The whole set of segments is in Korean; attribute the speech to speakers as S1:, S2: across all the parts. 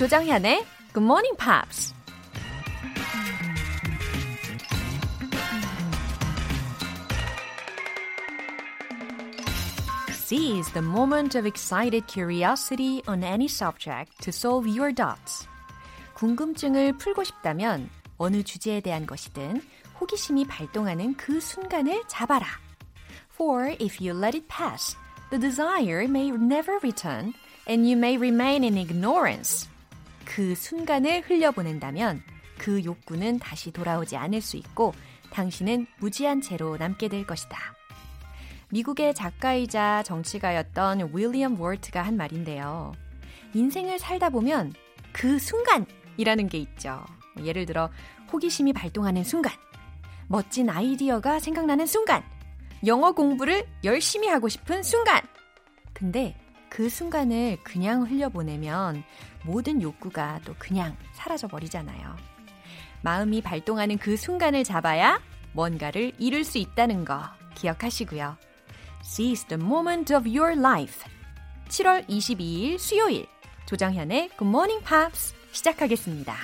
S1: 조정현의 Good Morning Pops. Seize the moment of excited curiosity on any subject to solve your doubts. 궁금증을 풀고 싶다면 어느 주제에 대한 것이든 호기심이 발동하는 그 순간을 잡아라. For if you let it pass, the desire may never return and you may remain in ignorance. 그 순간을 흘려보낸다면 그 욕구는 다시 돌아오지 않을 수 있고 당신은 무지한 채로 남게 될 것이다. 미국의 작가이자 정치가였던 윌리엄 월트가 한 말인데요. 인생을 살다 보면 그 순간이라는 게 있죠. 예를 들어 호기심이 발동하는 순간, 멋진 아이디어가 생각나는 순간, 영어 공부를 열심히 하고 싶은 순간. 근데 그 순간을 그냥 흘려보내면 모든 욕구가 또 그냥 사라져 버리잖아요. 마음이 발동하는 그 순간을 잡아야 뭔가를 이룰 수 있다는 거 기억하시고요. Seize the moment of your life. 7월 22일 수요일 조정현의 Good Morning Pops 시작하겠습니다.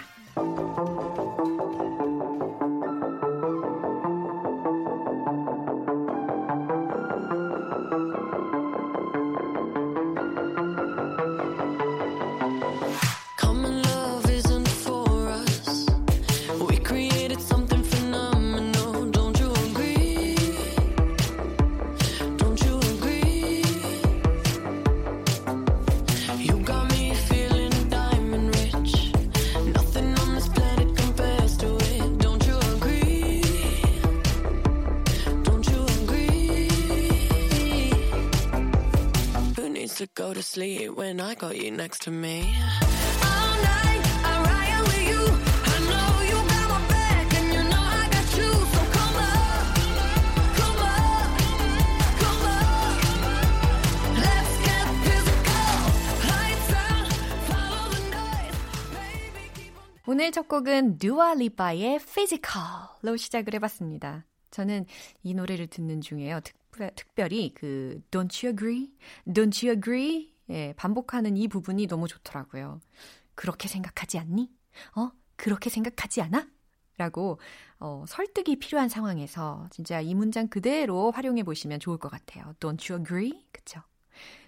S2: Next to me? All night I ride with you. I know you got my back and you know I got you. So come on, come on, come on. Let's get physical. Lights out, follow the noise. Baby, keep on.
S1: 오늘 첫 곡은 누아 리바의 Physical로 시작을 해봤습니다. 저는 이 노래를 듣는 중에요. 특별, 특별히 그 Don't you agree? Don't you agree? 예, 반복하는 이 부분이 너무 좋더라고요. 그렇게 생각하지 않니? 어? 그렇게 생각하지 않아? 라고 어, 설득이 필요한 상황에서 진짜 이 문장 그대로 활용해 보시면 좋을 것 같아요. Don't you agree? 그쵸?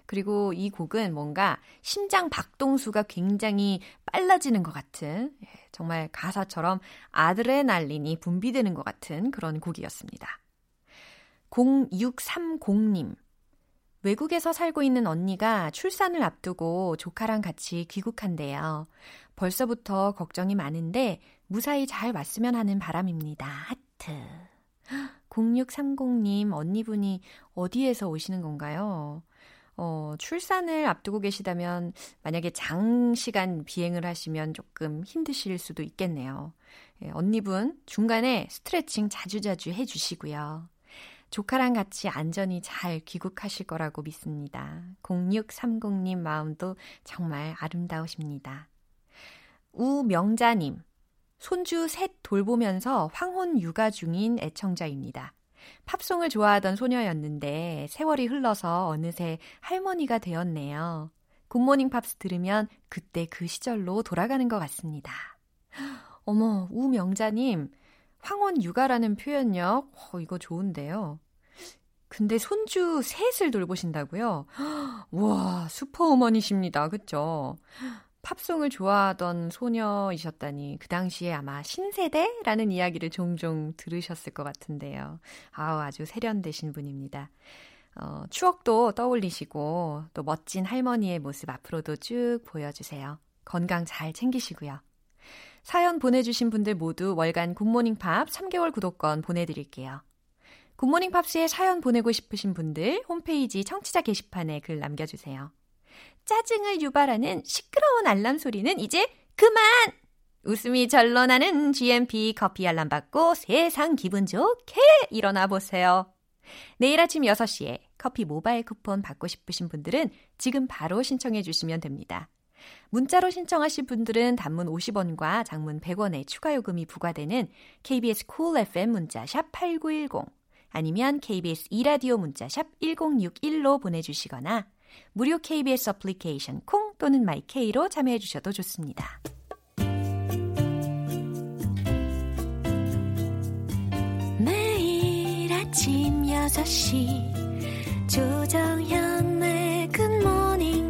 S1: 그리고 이 곡은 뭔가 심장 박동수가 굉장히 빨라지는 것 같은 예, 정말 가사처럼 아드레날린이 분비되는 것 같은 그런 곡이었습니다. 0630님. 외국에서 살고 있는 언니가 출산을 앞두고 조카랑 같이 귀국한대요. 벌써부터 걱정이 많은데 무사히 잘 왔으면 하는 바람입니다. 하트. 0630님, 언니분이 어디에서 오시는 건가요? 어, 출산을 앞두고 계시다면 만약에 장시간 비행을 하시면 조금 힘드실 수도 있겠네요. 예, 언니분 중간에 스트레칭 자주자주 해주시고요. 조카랑 같이 안전히 잘 귀국하실 거라고 믿습니다. 0630님 마음도 정말 아름다우십니다. 우명자님, 손주 셋 돌보면서 황혼 육아 중인 애청자입니다. 팝송을 좋아하던 소녀였는데 세월이 흘러서 어느새 할머니가 되었네요. 굿모닝 팝스 들으면 그때 그 시절로 돌아가는 것 같습니다. 어머, 우명자님, 황혼 육아라는 표현력, 어, 이거 좋은데요. 근데 손주 셋을 돌보신다고요? 와, 슈퍼우먼이십니다. 그쵸? 팝송을 좋아하던 소녀이셨다니 그 당시에 아마 신세대라는 이야기를 종종 들으셨을 것 같은데요. 아우, 아주 세련되신 분입니다. 어, 추억도 떠올리시고 또 멋진 할머니의 모습 앞으로도 쭉 보여주세요. 건강 잘 챙기시고요. 사연 보내주신 분들 모두 월간 굿모닝 팝스 3개월 구독권 보내드릴게요. 굿모닝 팝스에 사연 보내고 싶으신 분들 홈페이지 청취자 게시판에 글 남겨주세요. 짜증을 유발하는 시끄러운 알람 소리는 이제 그만! 웃음이 절로 나는 GMP 커피 알람 받고 세상 기분 좋게 일어나 보세요. 내일 아침 6시에 커피 모바일 쿠폰 받고 싶으신 분들은 지금 바로 신청해 주시면 됩니다. 문자로 신청하실 분들은 단문 50원과 장문 100원의 추가 요금이 부과되는 KBS Cool FM 문자 샵 8910 아니면 KBS 이라디오 문자 샵 1061로 보내주시거나 무료 KBS 어플리케이션 콩 또는 마이케이로 참여해 주셔도 좋습니다. 매일 아침 6시 조정현의 굿모닝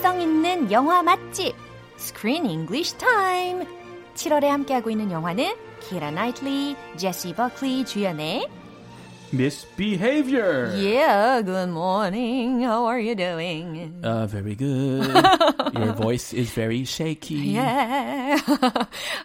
S1: 중독성 있는 영화 맛집 Screen English Time. 7월에 함께하고 있는 영화는 키라 나이틀리, 제시 버클리 주연의
S3: Misbehavior.
S1: Yeah, good morning. How are you doing?
S3: Uh, very good. Your voice is very shaky.
S1: Yeah.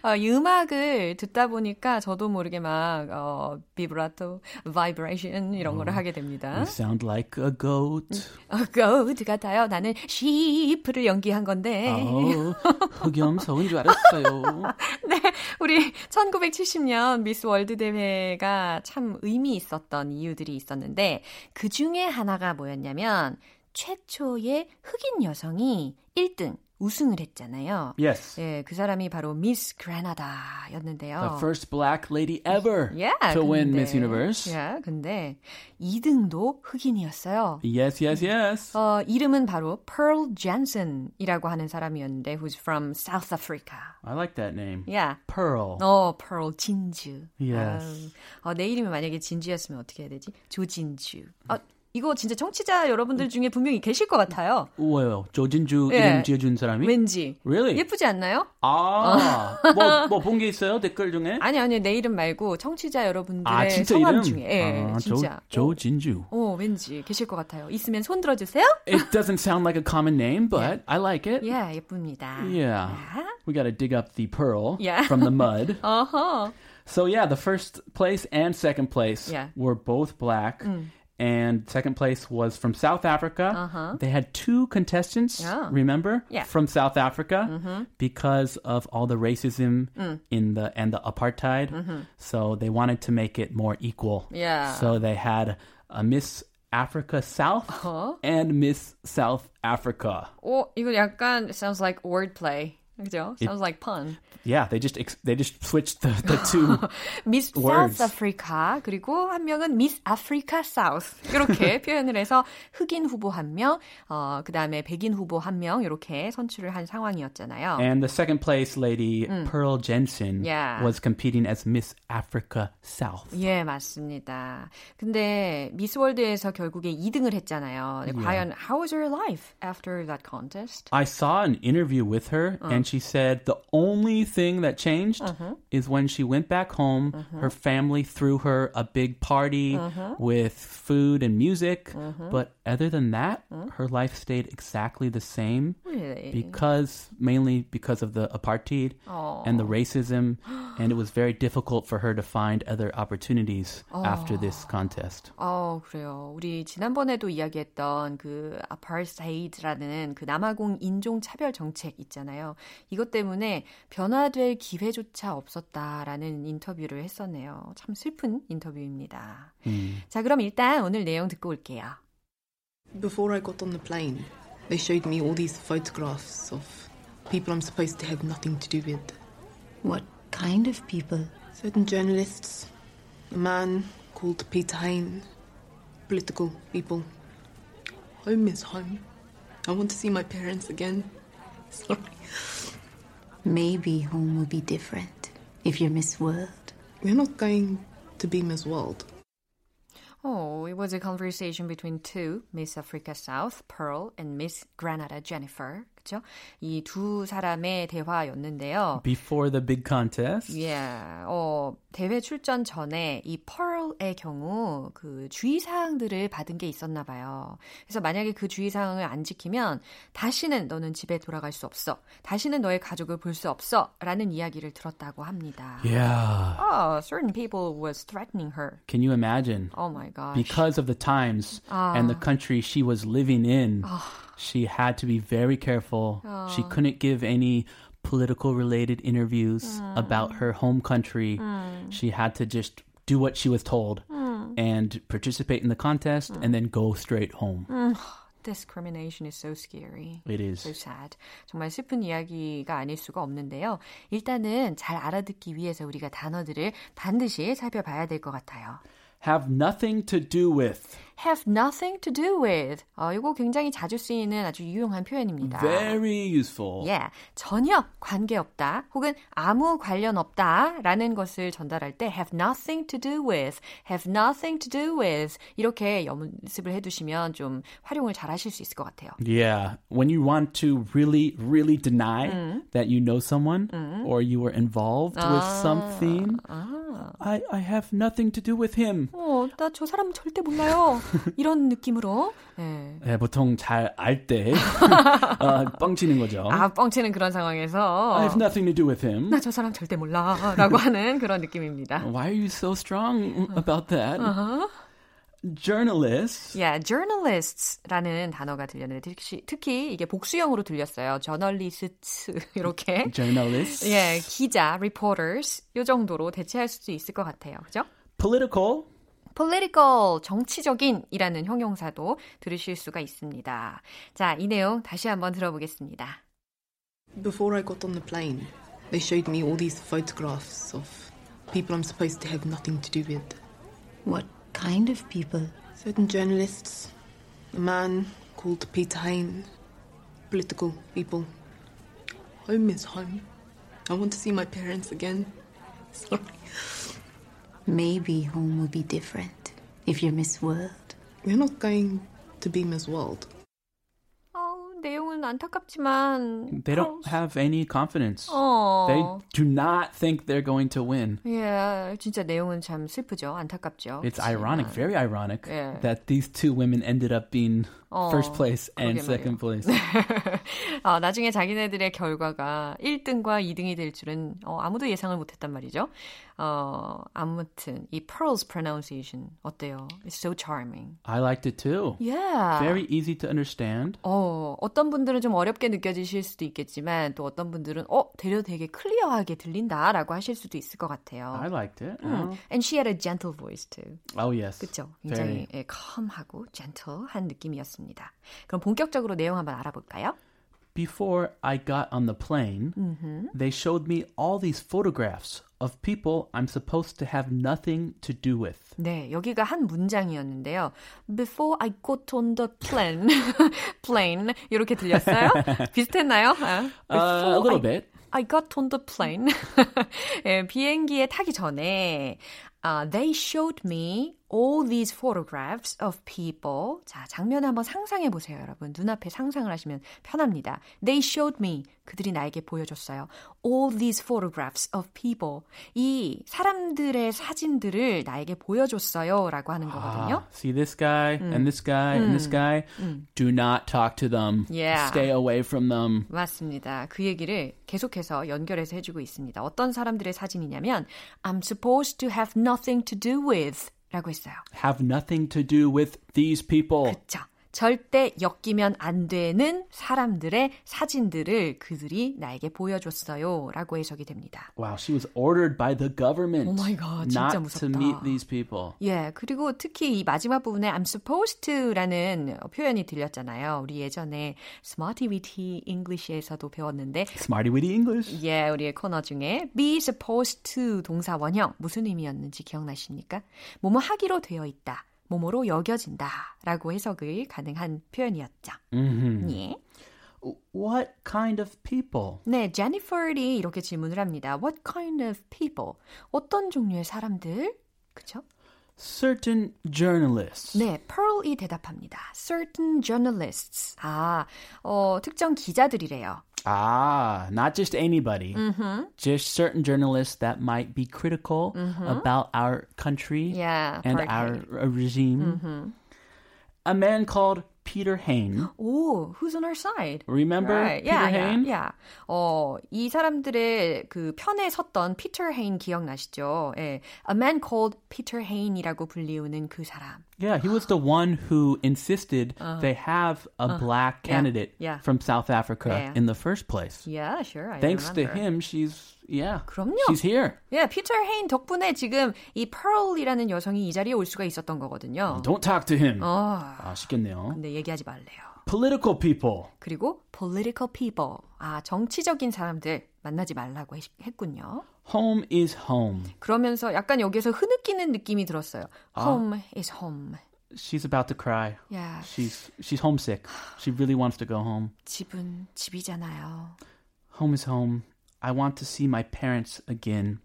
S1: 어, 이 음악을 듣다 보니까 저도 모르게 막 어, 비브라토, 바이브레이션 이런 거를 하게 됩니다.
S3: You sound like a goat.
S1: 어, goat 같아요. 나는 sheep를 연기한 건데.
S3: 어, 흑염소인 줄 알았어요.
S1: 네, 우리 1970년 미스 월드 대회가 참 의미 있었던 이유들이 있었는데 그 중에 하나가 뭐였냐면 최초의 흑인 여성이 1등 우승을 했잖아요.
S3: Yes.
S1: 예, 그 사람이 바로 미스 그라나다였는데요.
S3: The first black lady ever
S1: Yeah,
S3: to win
S1: 근데-
S3: Miss Universe.
S1: 예, 근데 2등도 흑인이었어요.
S3: Yes, yes, yes.
S1: 어, 이름은 바로 Pearl Jensen이라고 하는 사람이었는데 who's from South Africa.
S3: I like that name.
S1: Yeah.
S3: Pearl.
S1: 어, Pearl 진주.
S3: Yes.
S1: 어, 내 이름이 만약에 진주였으면 어떻게 해야 되지? 조진주. 아, 이거 진짜 청취자 여러분들 중에 분명히 계실 것 같아요.
S3: 뭐예요? 조진주
S1: 예.
S3: 이름 지어준 사람이?
S1: 왠지.
S3: Really?
S1: 예쁘지 않나요?
S3: 아, 뭐, 뭐 본 게 있어요? 댓글 중에?
S1: 아니, 아니, 내 이름 말고 청취자 여러분들의
S3: 아, 진짜
S1: 성함
S3: 이름?
S1: 중에. 예,
S3: 아,
S1: 진짜.
S3: 조, 조진주.
S1: 어, 왠지 계실 것 같아요. 있으면 손 들어주세요.
S3: It doesn't sound like a common name, but I like it.
S1: 예, 예쁩니다.
S3: Yeah. We got to dig up the pearl
S1: Yeah.
S3: from the mud.
S1: 어허.
S3: So yeah, the first place and second place
S1: Yeah.
S3: were both black. And second place was from South Africa.
S1: Uh-huh.
S3: They had two contestants,
S1: Yeah.
S3: remember?
S1: Yeah.
S3: From South Africa because of all the racism in the and the apartheid. So they wanted to make it more equal.
S1: Yeah.
S3: So they had a Miss Africa South
S1: Uh-huh.
S3: and Miss South Africa.
S1: 오, 이거 약간 sounds like wordplay. 그죠? Sounds like pun.
S3: Yeah, they just ex- they just switched the, the two
S1: 미스
S3: Words.
S1: 사우스 아프리카 그리고 한 명은 미스 아프리카 사우스 이렇게 표현을 해서 흑인 후보 한 명, 어, 그다음에 백인 후보 한 명 이렇게 선출을 한 상황이었잖아요.
S3: And the second place lady, Pearl Jensen,
S1: Yeah.
S3: was competing as Miss Africa South.
S1: 예, 맞습니다. 근데 미스 월드에서 결국에 2등을 했잖아요. 근데 과연 how was her life after that contest?
S3: I saw an interview with her, and she said the only thing that changed is when she went back home, her family threw her a big party with food and music. But other than that, her life stayed exactly the same
S1: Really?
S3: because mainly because of the apartheid and the racism, and it was very difficult for her to find other opportunities after this contest.
S1: 어, 그래요. 우리 지난번에도 이야기했던 그 아파르타이드라는 그 남아공 인종 차별 정책 있잖아요. 이것 때문에 변화될 기회조차 없었다라는 인터뷰를 했었네요. 참 슬픈 인터뷰입니다. 자, 그럼 일단 오늘 내용 듣고 올게요.
S4: Before I got on the plane, they showed me all these photographs of people I'm supposed to have nothing to do with.
S5: What kind of people?
S4: Certain journalists, a man called Peter Hain, political people. Home is home. I want to see my parents again. Sorry.
S5: Maybe home will be different if you're Miss World.
S4: We're not going to be Miss World.
S1: Oh, it was a conversation between two, Miss Africa South, Pearl, and Miss Granada, Jennifer. 그쵸? 이두 사람의 대화였는데요.
S3: Before the big contest.
S1: Yeah. 어, 대회 출전 전에 이 Pearl의 경우 그 주의 사항들을 받은 게 있었나 봐요. 그래서 만약에 그 주의 사항을 안 지키면 다시는 너는 집에 돌아갈 수 없어. 다시는 너의 가족을 볼 수 없어. 라는 이야기를 들었다고 합니다.
S3: Yeah.
S1: Oh, certain people was threatening her.
S3: Can you imagine?
S1: Oh my gosh.
S3: Because of the times and the country she was living in, she had to be very careful. She couldn't give any political related interviews about her home country. She had to just do what she was told and participate in the contest and then go straight home.
S1: Discrimination is so scary.
S3: It
S1: So
S3: is.
S1: sad. 정말 슬픈 이야기가 아닐 수가 없는데요. 일단은 잘 알아듣기 위해서 우리가 단어들을 반드시 살펴봐야 될 것 같아요.
S3: Have nothing to do with.
S1: Have nothing to do with. 어, 이거 굉장히 자주 쓰이는 아주 유용한 표현입니다.
S3: Very useful.
S1: Yeah, 전혀 관계없다 혹은 아무 관련 없다 라는 것을 전달할 때 have nothing to do with, have nothing to do with 이렇게 연습을 해두시면 좀 활용을 잘 하실 수 있을 것 같아요.
S3: Yeah. When you want to really, really deny that you know someone or you were involved with something, I, I have nothing to do with him.
S1: 어, 나 저 사람 절대 몰라요. 이런 느낌으로. 네.
S3: 네, 보통 잘 알때 어, 뻥치는 거죠.
S1: 아, 뻥치는 그런 상황에서
S3: I have nothing to do with him.
S1: 나 저 사람 절대 몰라라고 하는 그런 느낌입니다.
S3: Why are you so strong about that? Journalists
S1: Yeah, journalists라는 단어가 들렸는데 특히, 특히 이게 복수형으로 들렸어요. journalists 이렇게.
S3: journalists
S1: 예, 기자, reporters 요 정도로 대체할 수도 있을 것 같아요. 그죠?
S3: political
S1: political, 정치적인이라는 형용사도 들으실 수가 있습니다. 자, 이 내용 다시 한번 들어보겠습니다.
S4: Before I got on the plane, they showed me all these photographs of people I'm supposed to have nothing to do with.
S5: What kind of people?
S4: Certain journalists, a man called Peter Hain, political people. Home is home. I want to see my parents again. Sorry.
S5: Maybe home will be different if you're Miss World.
S4: We're not going to be Miss World.
S1: 어, 내용은 안타깝지만
S3: they don't have any confidence.
S1: 어.
S3: They do not think they're going to win.
S1: 예, 진짜 내용은 참 슬프죠. 안타깝죠.
S3: It's ironic,
S1: 그렇지만.
S3: very ironic,
S1: Yeah.
S3: that these two women ended up being first
S1: 어,
S3: place and second place.
S1: 어, 나중에 자기네들의 결과가 1등과 2등이 될 줄은 어, 아무도 예상을 못했단 말이죠. 어, 아무튼 이 Pearl's pronunciation 어때요? It's so charming.
S3: I liked it too.
S1: Yeah.
S3: Very easy to understand.
S1: 어, 어떤 분들은 좀 어렵게 느껴지실 수도 있겠지만 또 어떤 분들은 어, 되려 되게 클리어하게 들린다라고 하실 수도 있을 것 같아요.
S3: I liked it.
S1: 음. And she had a gentle voice too.
S3: Oh yes.
S1: 그쵸? 굉장히 예, calm하고 gentle한 느낌이었습니다. 그럼 본격적으로 내용 한번 알아볼까요?
S3: Before I got on the plane, they showed me all these photographs of people I'm supposed to have nothing to do with.
S1: 네, 여기가 한 문장이었는데요. Before I got on the plane, plane 이렇게 들렸어요? 비슷했나요? 아,
S3: Uh, a little
S1: I,
S3: bit.
S1: I got on the plane. 예, 비행기에 타기 전에 uh, they showed me all these photographs of people. 자, 장면을 한번 상상해 보세요, 여러분. 눈앞에 상상을 하시면 편합니다. They showed me. 그들이 나에게 보여줬어요. All these photographs of people. 이 사람들의 사진들을 나에게 보여줬어요. 라고 하는 거거든요.
S3: Ah, see this guy and this guy and this guy. Do not talk to them.
S1: Yeah.
S3: Stay away from them.
S1: 맞습니다. 그 얘기를 계속해서 연결해서 해주고 있습니다. 어떤 사람들의 사진이냐면 I'm supposed to have nothing to do with 라고 했어요.
S3: Have nothing to do with these people.
S1: 그쵸. 절대 엮이면 안 되는 사람들의 사진들을 그들이 나에게 보여줬어요. 라고 해석이 됩니다.
S3: Wow, she was ordered by the government
S1: Oh my God, 진짜
S3: not
S1: 무섭다.
S3: to meet these people.
S1: 예, 그리고 특히 이 마지막 부분에 I'm supposed to라는 표현이 들렸잖아요. 우리 예전에 Smarty Weedy English에서도 배웠는데
S3: Smarty witty English.
S1: 예, 우리의 코너 중에 be supposed to 동사 원형 무슨 의미였는지 기억나십니까? 뭐뭐 하기로 되어 있다. 뭐뭐로 여겨진다. 라고 해석을 가능한 표현이었죠. 예.
S3: What kind of people?
S1: 네, 제니퍼리 이렇게 질문을 합니다. What kind of people? 어떤 종류의 사람들? 그쵸?
S3: certain journalists.
S1: 네, Pearl이 대답합니다. Certain journalists. 아, 어, 특정 기자들이래요.
S3: Ah, not just anybody. Just certain journalists that might be critical about our country
S1: Yeah,
S3: and our uh, regime. A man called Peter Hain.
S1: 오, who's on our side?
S3: Remember
S1: Right.
S3: Peter
S1: yeah,
S3: Hain?
S1: Yeah, yeah. 어, 이 사람들의 그 편에 섰던 피터 헤인 기억나시죠? 예. A man called Peter Hain이라고 불리우는 그 사람.
S3: Yeah, he was the one who insisted they have a black candidate
S1: yeah.
S3: from South Africa
S1: Yeah.
S3: in the first place.
S1: Yeah, sure. I
S3: Thanks to
S1: remember.
S3: him, she's yeah.
S1: 그럼요.
S3: She's here.
S1: 예, 피터 헤인 덕분에 지금 이 Pearl이라는 여성이 이 자리에 올 수가 있었던 거거든요.
S3: Don't talk to him.
S1: 어,
S3: 아쉽겠네요.
S1: 근데 얘기하지 말래요.
S3: Political people.
S1: 그리고 political people. 아, 정치적인 사람들 만나지 말라고 했- 했군요.
S3: Home is home.
S1: 그러면서 약간 여기서 흐느끼는 느낌이 들었어요. Home is home.
S3: She's about to cry.
S1: 야,
S3: She's she's homesick. She really wants to go home.
S1: 집은 집이잖아요.
S3: Home is home. I want to see my parents again.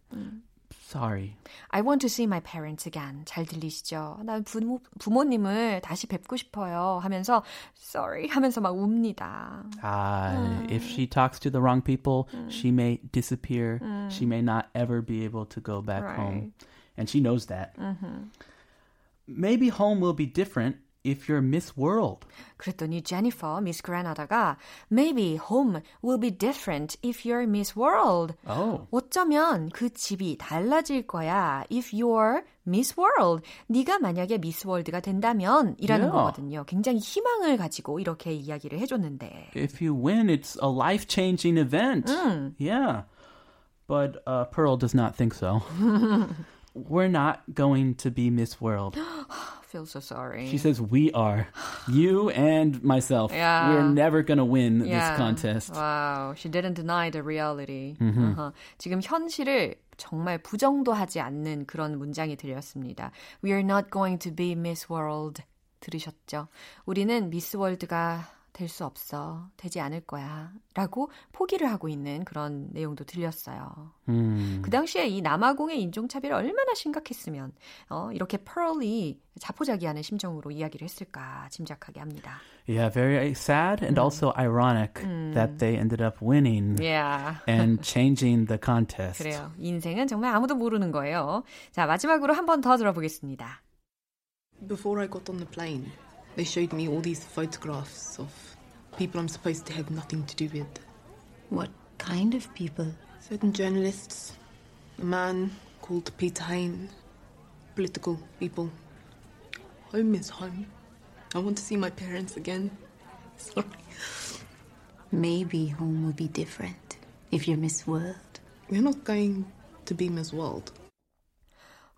S3: Sorry.
S1: I want to see my parents again. 잘 들리시죠? 난 부모, 부모님을 다시 뵙고 싶어요. 하면서 sorry 하면서 막 웁니다.
S3: Uh, If she talks to the wrong people, she may disappear. She may not ever be able to go back home. And she knows that. Maybe home will be different if you're Miss World.
S1: 그랬더니 제니퍼 미스 그라나다가 Maybe home will be different if you're Miss World.
S3: Oh.
S1: 어쩌면 그 집이 달라질 거야. If you're Miss World. 네가 만약에 미스 월드가 된다면 이라는
S3: Yeah.
S1: 거거든요. 굉장히 희망을 가지고 이렇게 이야기를 해줬는데.
S3: If you win, it's a life changing event. Yeah. But uh, Pearl does not think so. We're not going to be Miss World.
S1: Feel so sorry.
S3: She says, We are. You and myself.
S1: Yeah.
S3: We're never going to win
S1: Yeah.
S3: this contest.
S1: Wow, she didn't deny the reality. 어허. 지금 현실을 정말 부정도 하지 않는 그런 문장이 들렸습니다. We are not going to be Miss World. 들으셨죠? 우리는 미스 월드가 될 수 없어. 되지 않을 거야. 라고 포기를 하고 있는 그런 내용도 들렸어요.
S3: 음.
S1: 그 당시에 이 남아공의 인종차별이 얼마나 심각했으면 어, 이렇게 펄이 자포자기하는 심정으로 이야기를 했을까 짐작하게 합니다.
S3: Yeah, very sad and also ironic that they ended up winning
S1: Yeah.
S3: and changing the contest.
S1: 그래요. 인생은 정말 아무도 모르는 거예요. 자, 마지막으로 한 번 더 들어보겠습니다.
S4: Before I got on the plane, they showed me all these photographs of people I'm supposed to have nothing to do with.
S5: What kind of people?
S4: Certain journalists, a man called Peter Hain, political people. Home is home. I want to see my parents again. Sorry.
S5: Maybe home will be different if you're Miss World.
S4: We're not going to be Miss World.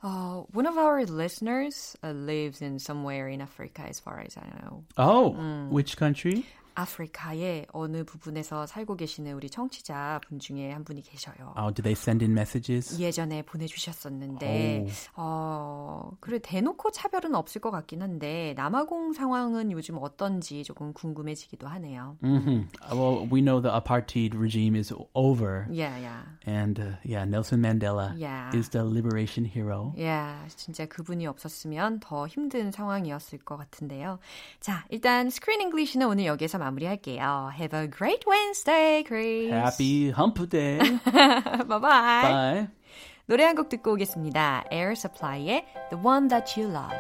S1: Uh, one of our listeners uh, lives in somewhere in Africa, as far as I know.
S3: Oh, which country?
S1: 아프리카의 어느 부분에서 살고 계시는 우리 청취자 분 중에 한 분이 계셔요.
S3: Oh, do they send in messages?
S1: 예전에 보내주셨었는데, 어, 그래, 대놓고 차별은 없을 것 같긴 한데, 남아공 상황은 요즘 어떤지 조금 궁금해지기도 하네요.
S3: hmm Well, we know the apartheid regime is over.
S1: Yeah, yeah.
S3: And uh, yeah, Nelson Mandela
S1: Yeah.
S3: is the liberation hero.
S1: 야, 진짜 그분이 없었으면 더 힘든 상황이었을 것 같은데요. 자, 일단 스크린 잉글리시는 오늘 여기서 마무리할게요. Have a great Wednesday, Chris.
S3: Happy hump day.
S1: Bye-bye.
S3: Bye.
S1: 노래 한 곡 듣고 오겠습니다. Air Supply의 The One That You Love.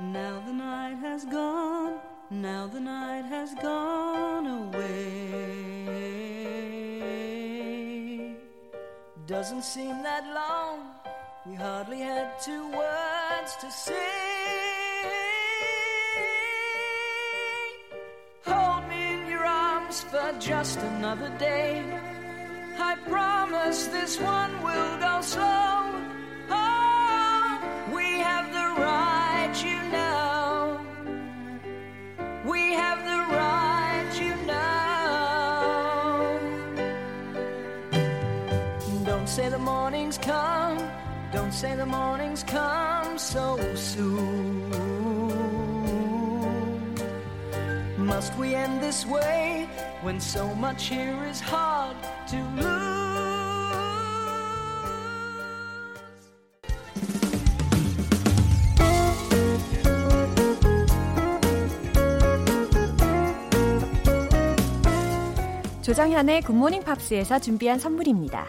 S2: Now the night has gone, now the night has gone away. Doesn't seem that long, we hardly had two words to say. Arms for just another day. I promise this one will go slow. Oh, we have the right, you know. We have the right, you know. Don't say the morning's come. Don't say the morning's come so soon. Must we end this way when so much here is hard to lose.
S1: 조정현의 굿모닝 팝스에서 준비한 선물입니다.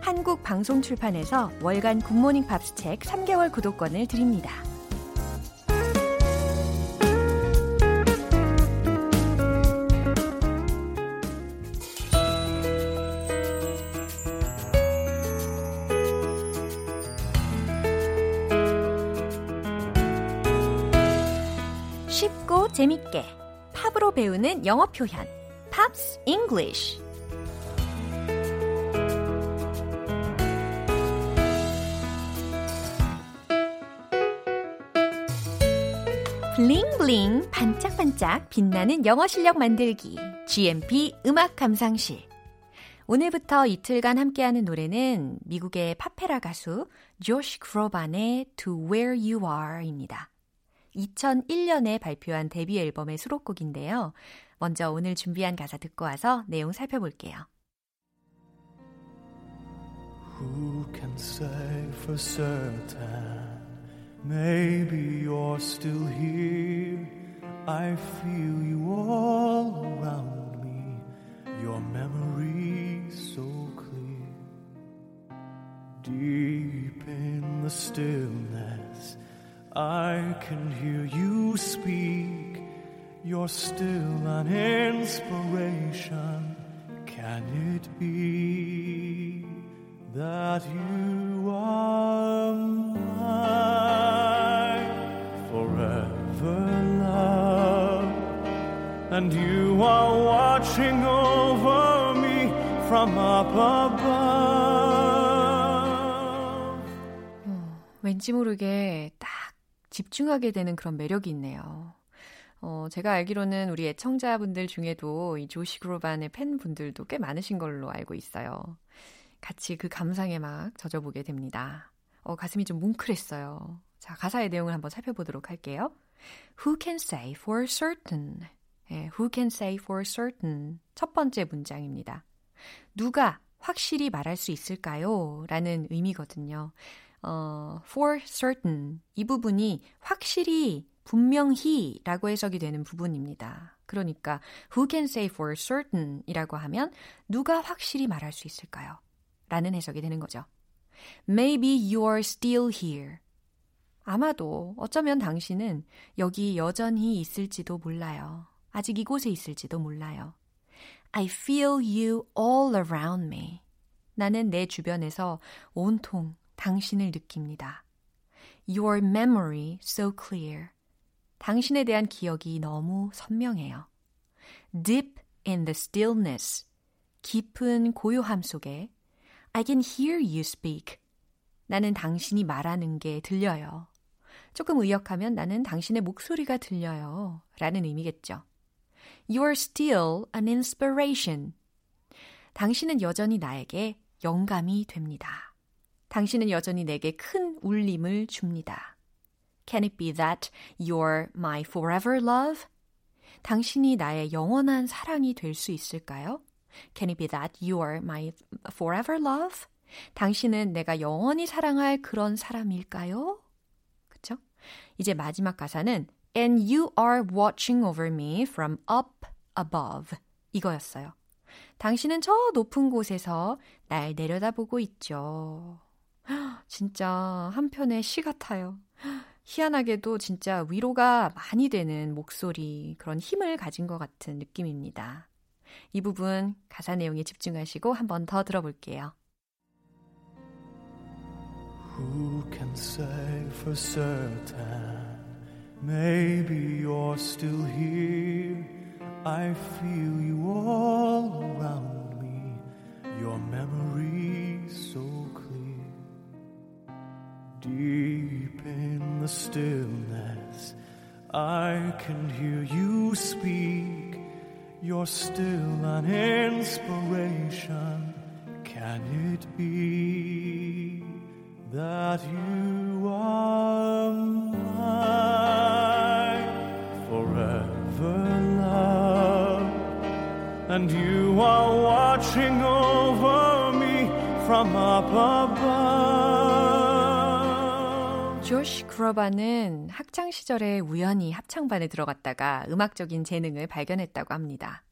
S1: 한국방송출판에서 월간 굿모닝 팝스 책 3개월 구독권을 드립니다. 재밌게 팝으로 배우는 영어 표현 Pops English bling bling 반짝반짝 빛나는 영어 실력 만들기 GMP 음악 감상실 오늘부터 이틀간 함께하는 노래는 미국의 팝페라 가수 조시 그로반의 To Where You Are입니다. 2001년에 발표한 데뷔 앨범의 수록곡인데요. 먼저 오늘 준비한 가사 듣고 와서 내용 살펴볼게요.
S6: Who can say for certain? Maybe you're still here. I feel you all around me. Your memory so clear. Deep in the stillness, I can hear you speak. You're still an inspiration. Can it be that you are mine forever, love? And you are watching over me from up above.
S1: 왠지 모르게 딱 집중하게 되는 그런 매력이 있네요. 어, 제가 알기로는 우리 애청자분들 중에도 이 조시 그로반의 팬분들도 꽤 많으신 걸로 알고 있어요. 같이 그 감상에 막 젖어보게 됩니다. 어, 가슴이 좀 뭉클했어요. 자, 가사의 내용을 한번 살펴보도록 할게요. Who can say for certain? 예, who can say for certain? 첫 번째 문장입니다. 누가 확실히 말할 수 있을까요? 라는 의미거든요. 어, for certain. 이 부분이 확실히, 분명히 라고 해석이 되는 부분입니다. 그러니까 who can say for certain 이라고 하면 누가 확실히 말할 수 있을까요? 라는 해석이 되는 거죠. Maybe you are still here. 아마도 어쩌면 당신은 여기 여전히 있을지도 몰라요. 아직 이곳에 있을지도 몰라요. I feel you all around me. 나는 내 주변에서 온통 당신을 느낍니다. Your memory so clear. 당신에 대한 기억이 너무 선명해요. Deep in the stillness. 깊은 고요함 속에 I can hear you speak. 나는 당신이 말하는 게 들려요. 조금 의역하면 나는 당신의 목소리가 들려요. 라는 의미겠죠. You're still an inspiration. 당신은 여전히 나에게 영감이 됩니다. 당신은 여전히 내게 큰 울림을 줍니다. Can it be that you're my forever love? 당신이 나의 영원한 사랑이 될 수 있을까요? Can it be that you're my forever love? 당신은 내가 영원히 사랑할 그런 사람일까요? 그쵸? 이제 마지막 가사는 And you are watching over me from up above. 이거였어요. 당신은 저 높은 곳에서 날 내려다보고 있죠. 진짜 한편의 시 같아요. 희한하게도 진짜 위로가 많이 되는 목소리, 그런 힘을 가진 것 같은 느낌입니다. 이 부분 가사 내용에 집중하시고 한 번 더 들어볼게요.
S6: Who can say for certain? Maybe you're still here. I feel you all stillness, I can hear you speak. You're still an inspiration. Can it be that you are mine forever, love? And you are watching over me from above.
S1: 조시 그로반은 학창 시절에 우연히 합창반에 들어갔다가 음악적인 재능을 발견했다고 합니다.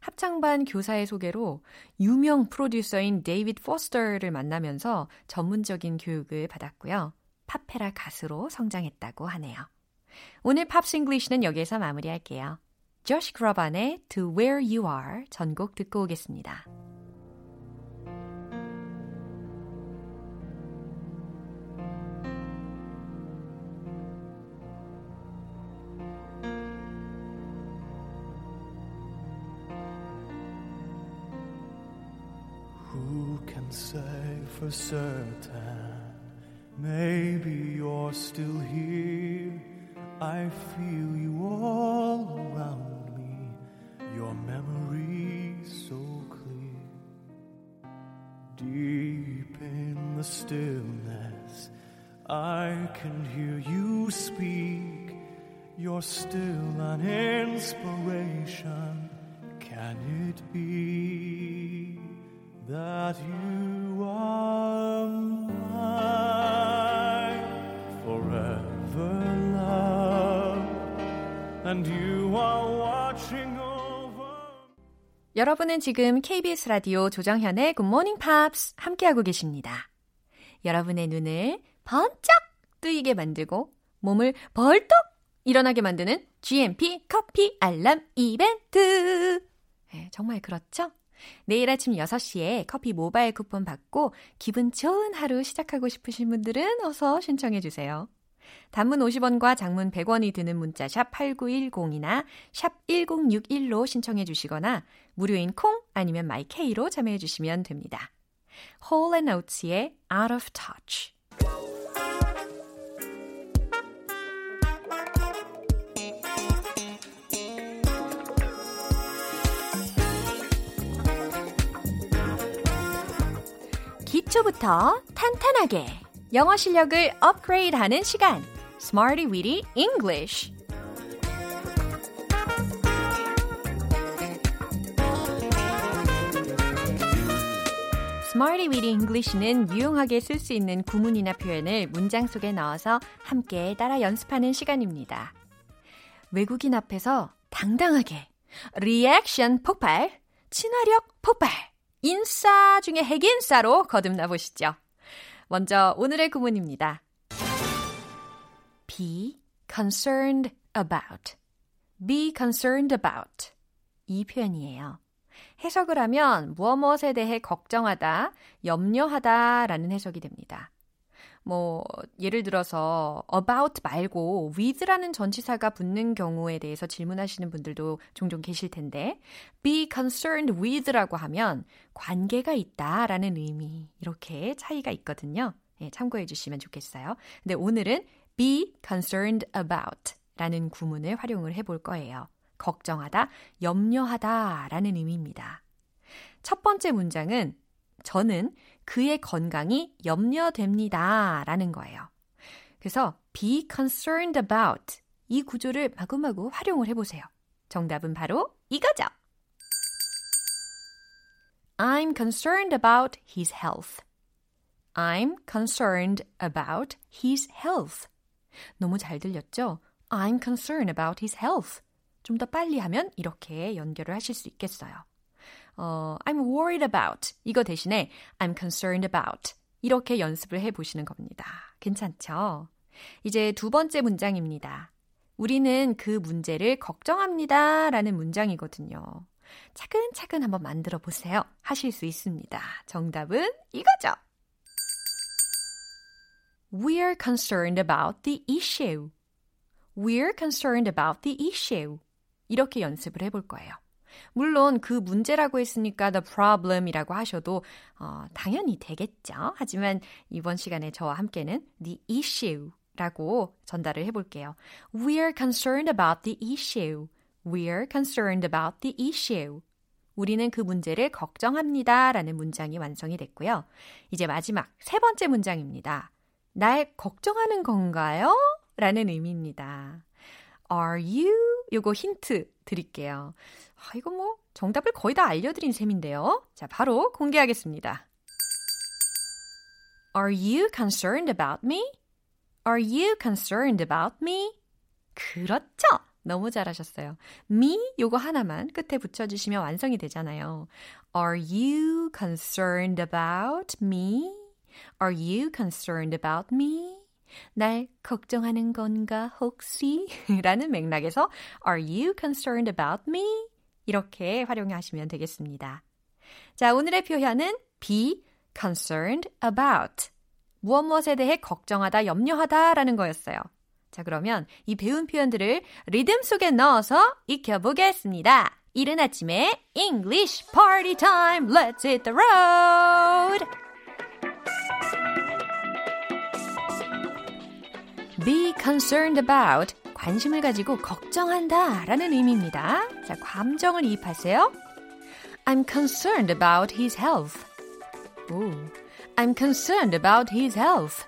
S1: 합창반 교사의 소개로 유명 프로듀서인 데이비드 포스터를 만나면서 전문적인 교육을 받았고요. 팝페라 가수로 성장했다고 하네요. 오늘 Pops English는 여기에서 마무리할게요. 조시 그로반의 To Where You Are 전곡 듣고 오겠습니다.
S6: Can say for certain? Maybe you're still here. I feel you all around me. Your memory so clear. Deep in the stillness, I can hear you speak. You're still an inspiration. Can it be
S1: 여러분은 지금 KBS 라디오 조정현의 Good Morning Pops 함께하고 계십니다. 여러분의 눈을 번쩍 뜨이게 만들고 몸을 벌떡 일어나게 만드는 GMP 커피 알람 이벤트. 네, 정말 그렇죠? 내일 아침 6시에 커피 모바일 쿠폰 받고 기분 좋은 하루 시작하고 싶으신 분들은 어서 신청해 주세요. 단문 50원과 장문 100원이 드는 문자 샵 8910이나 샵 1061로 신청해 주시거나 무료인 콩 아니면 마이케이로 참여해 주시면 됩니다. Hall and Oates의 Out of Touch 기초부터 탄탄하게 영어 실력을 업그레이드하는 시간. Smarty Weedy English. Smarty Weedy English는 유용하게 쓸 수 있는 구문이나 표현을 문장 속에 넣어서 함께 따라 연습하는 시간입니다. 외국인 앞에서 당당하게 리액션 폭발, 친화력 폭발, 인싸 중에 핵인싸로 거듭나 보시죠. 먼저 오늘의 구문입니다. be concerned about. be concerned about. 이 표현이에요. 해석을 하면 무엇 무엇에 대해 걱정하다, 염려하다 라는 해석이 됩니다. 뭐 예를 들어서 about 말고 with라는 전치사가 붙는 경우에 대해서 질문하시는 분들도 종종 계실 텐데 be concerned with라고 하면 관계가 있다라는 의미 이렇게 차이가 있거든요. 예, 참고해 주시면 좋겠어요. 근데 오늘은 be concerned about 라는 구문을 활용을 해 볼 거예요. 걱정하다, 염려하다 라는 의미입니다. 첫 번째 문장은 저는 그의 건강이 염려됩니다. 라는 거예요. 그래서 be concerned about 이 구조를 마구마구 활용을 해보세요. 정답은 바로 이거죠. I'm concerned about his health. I'm concerned about his health. 너무 잘 들렸죠? I'm concerned about his health. 좀 더 빨리 하면 이렇게 연결을 하실 수 있겠어요. 어, I'm worried about 이거 대신에 I'm concerned about 이렇게 연습을 해 보시는 겁니다. 괜찮죠? 이제 두 번째 문장입니다. 우리는 그 문제를 걱정합니다 라는 문장이거든요. 차근차근 한번 만들어 보세요. 하실 수 있습니다. 정답은 이거죠. We're concerned about the issue. We're concerned about the issue. 이렇게 연습을 해볼 거예요. 물론 그 문제라고 했으니까 the problem이라고 하셔도 어, 당연히 되겠죠. 하지만 이번 시간에 저와 함께는 the issue라고 전달을 해볼게요. We're concerned about the issue. We're concerned about the issue. 우리는 그 문제를 걱정합니다. 라는 문장이 완성이 됐고요. 이제 마지막 세 번째 문장입니다. 날 걱정하는 건가요? 라는 의미입니다. Are you? 요거 힌트 드릴게요. 아, 이거 뭐 정답을 거의 다 알려드린 셈인데요. 자, 바로 공개하겠습니다. Are you concerned about me? Are you concerned about me? 그렇죠. 너무 잘하셨어요. me 요거 하나만 끝에 붙여주시면 완성이 되잖아요. Are you concerned about me? Are you concerned about me? 날 걱정하는 건가 혹시? 라는 맥락에서 Are you concerned about me? 이렇게 활용하시면 되겠습니다. 자, 오늘의 표현은 be concerned about. 무엇 무엇에 대해 걱정하다, 염려하다 라는 거였어요. 자, 그러면 이 배운 표현들을 리듬 속에 넣어서 익혀보겠습니다. 이른 아침에 English party time. Let's hit the road. Be concerned about 관심을 가지고 걱정한다 라는 의미입니다. 자, 감정을 이입하세요. I'm concerned about his health. 오, I'm concerned about his health.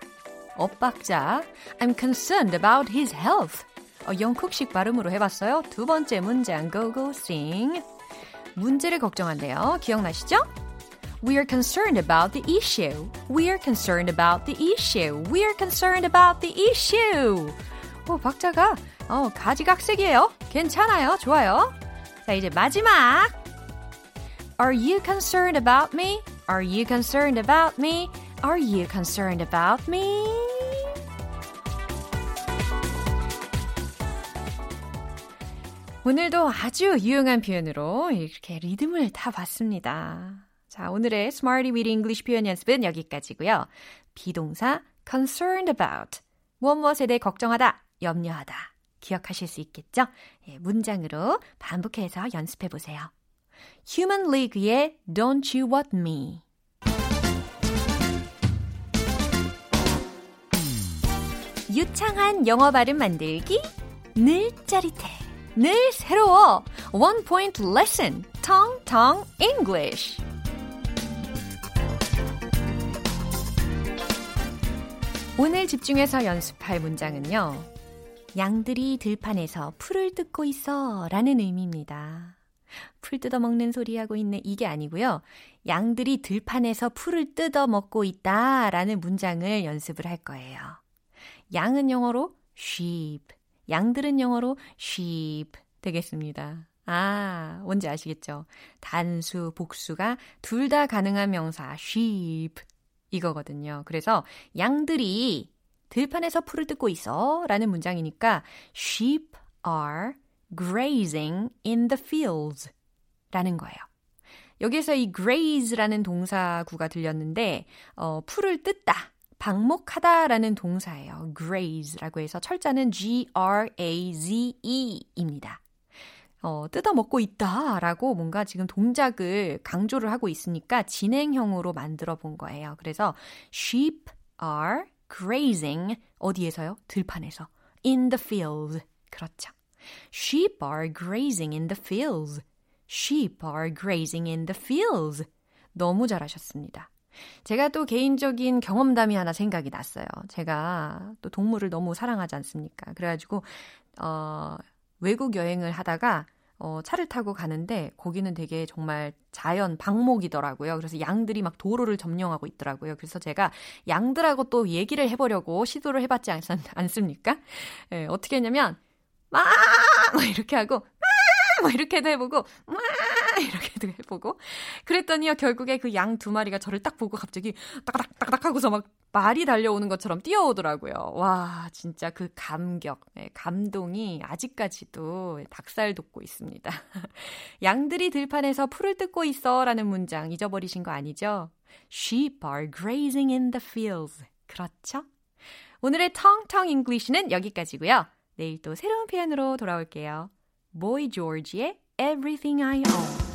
S1: 엇박자. I'm concerned about his health. 어, 영국식 발음으로 해봤어요. 두 번째 문장, go, go, sing. 문제를 걱정한대요. 기억나시죠? We are concerned about the issue. We are concerned about the issue. We are concerned about the issue. 오, 박자가 어, 가지각색이에요. 괜찮아요. 좋아요. 자, 이제 마지막. Are you concerned about me? Are you concerned about me? Are you concerned about me? 오늘도 아주 유용한 표현으로 이렇게 리듬을 타봤습니다. 자, 오늘의 Smarty with English 표현 연습은 여기까지고요. 비동사 concerned about 무엇 무엇에 대해 걱정하다, 염려하다 기억하실 수 있겠죠? 예, 문장으로 반복해서 연습해 보세요. Human League의 Don't You Want Me 유창한 영어 발음 만들기 늘 짜릿해 늘 새로워 One Point Lesson Tong Tong English 오늘 집중해서 연습할 문장은요. 양들이 들판에서 풀을 뜯고 있어 라는 의미입니다. 풀 뜯어 먹는 소리 하고 있네 이게 아니고요. 양들이 들판에서 풀을 뜯어 먹고 있다 라는 문장을 연습을 할 거예요. 양은 영어로 sheep, 양들은 영어로 sheep 되겠습니다. 아, 뭔지 아시겠죠? 단수, 복수가 둘 다 가능한 명사 sheep 이거거든요. 그래서 양들이 들판에서 풀을 뜯고 있어 라는 문장이니까 sheep are grazing in the fields 라는 거예요. 여기에서 이 graze라는 동사구가 들렸는데 어, 풀을 뜯다, 방목하다라는 동사예요. graze라고 해서 철자는 G-R-A-Z-E입니다. 어, 뜯어먹고 있다 라고 뭔가 지금 동작을 강조를 하고 있으니까 진행형으로 만들어 본 거예요. 그래서 sheep are grazing 어디에서요? 들판에서 in the field. 그렇죠. Sheep are grazing in the fields. Sheep are grazing in the fields. 너무 잘하셨습니다. 제가 또 개인적인 경험담이 하나 생각이 났어요. 제가 또 동물을 너무 사랑하지 않습니까? 그래가지고, 어, 외국 여행을 하다가 어, 차를 타고 가는데 거기는 되게 정말 자연 방목이더라고요. 그래서 양들이 막 도로를 점령하고 있더라고요. 그래서 제가 양들하고 또 얘기를 해보려고 시도를 해봤지 않, 않습니까? 예, 어떻게 했냐면 막 이렇게 하고 막 이렇게도 해보고 막 이렇게도 해보고 그랬더니요 결국에 그 양 두 마리가 저를 딱 보고 갑자기 따닥 하고서 막 말이 달려오는 것처럼 뛰어오더라고요. 와 진짜 그 감격, 네, 감동이 아직까지도 닭살 돋고 있습니다. 양들이 들판에서 풀을 뜯고 있어라는 문장 잊어버리신 거 아니죠? Sheep are grazing in the fields. 그렇죠? 오늘의 텅텅 English는 여기까지고요. 내일 또 새로운 표현으로 돌아올게요. Boy George의 Everything I Own.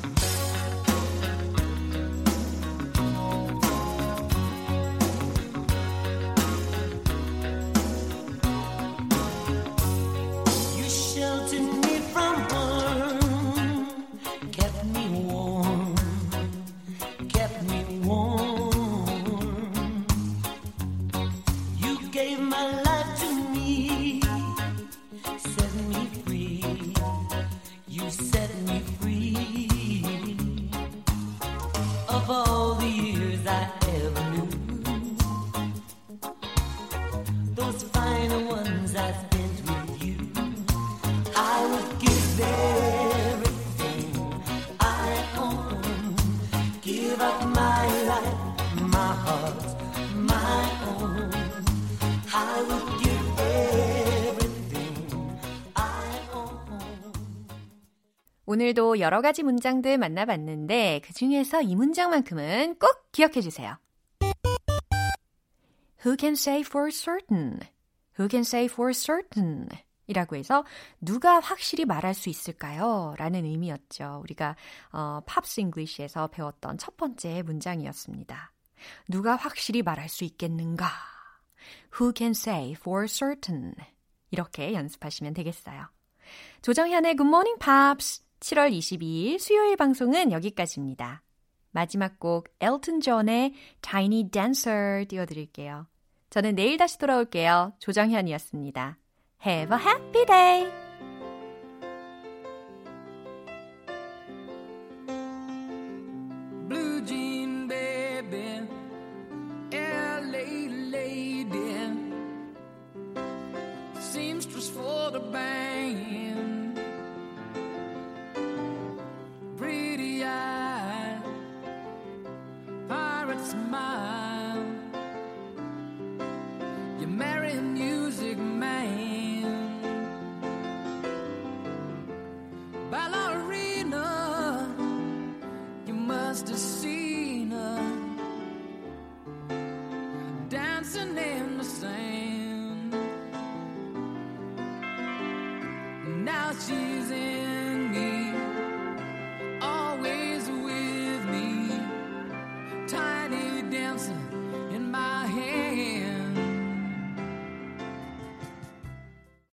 S7: You gave my life
S1: 오늘도 여러 가지 문장들 만나봤는데 그 중에서 이 문장만큼은 꼭 기억해 주세요. Who can say for certain? Who can say for certain? 이라고 해서 누가 확실히 말할 수 있을까요? 라는 의미였죠. 우리가 어, Pops English에서 배웠던 첫 번째 문장이었습니다. 누가 확실히 말할 수 있겠는가? Who can say for certain? 이렇게 연습하시면 되겠어요. 조정현의 Good Morning Pops 7월 22일 수요일 방송은 여기까지입니다. 마지막 곡 엘튼 존의 Tiny Dancer 띄워드릴게요. 저는 내일 다시 돌아올게요. 조정현이었습니다. Have a happy day!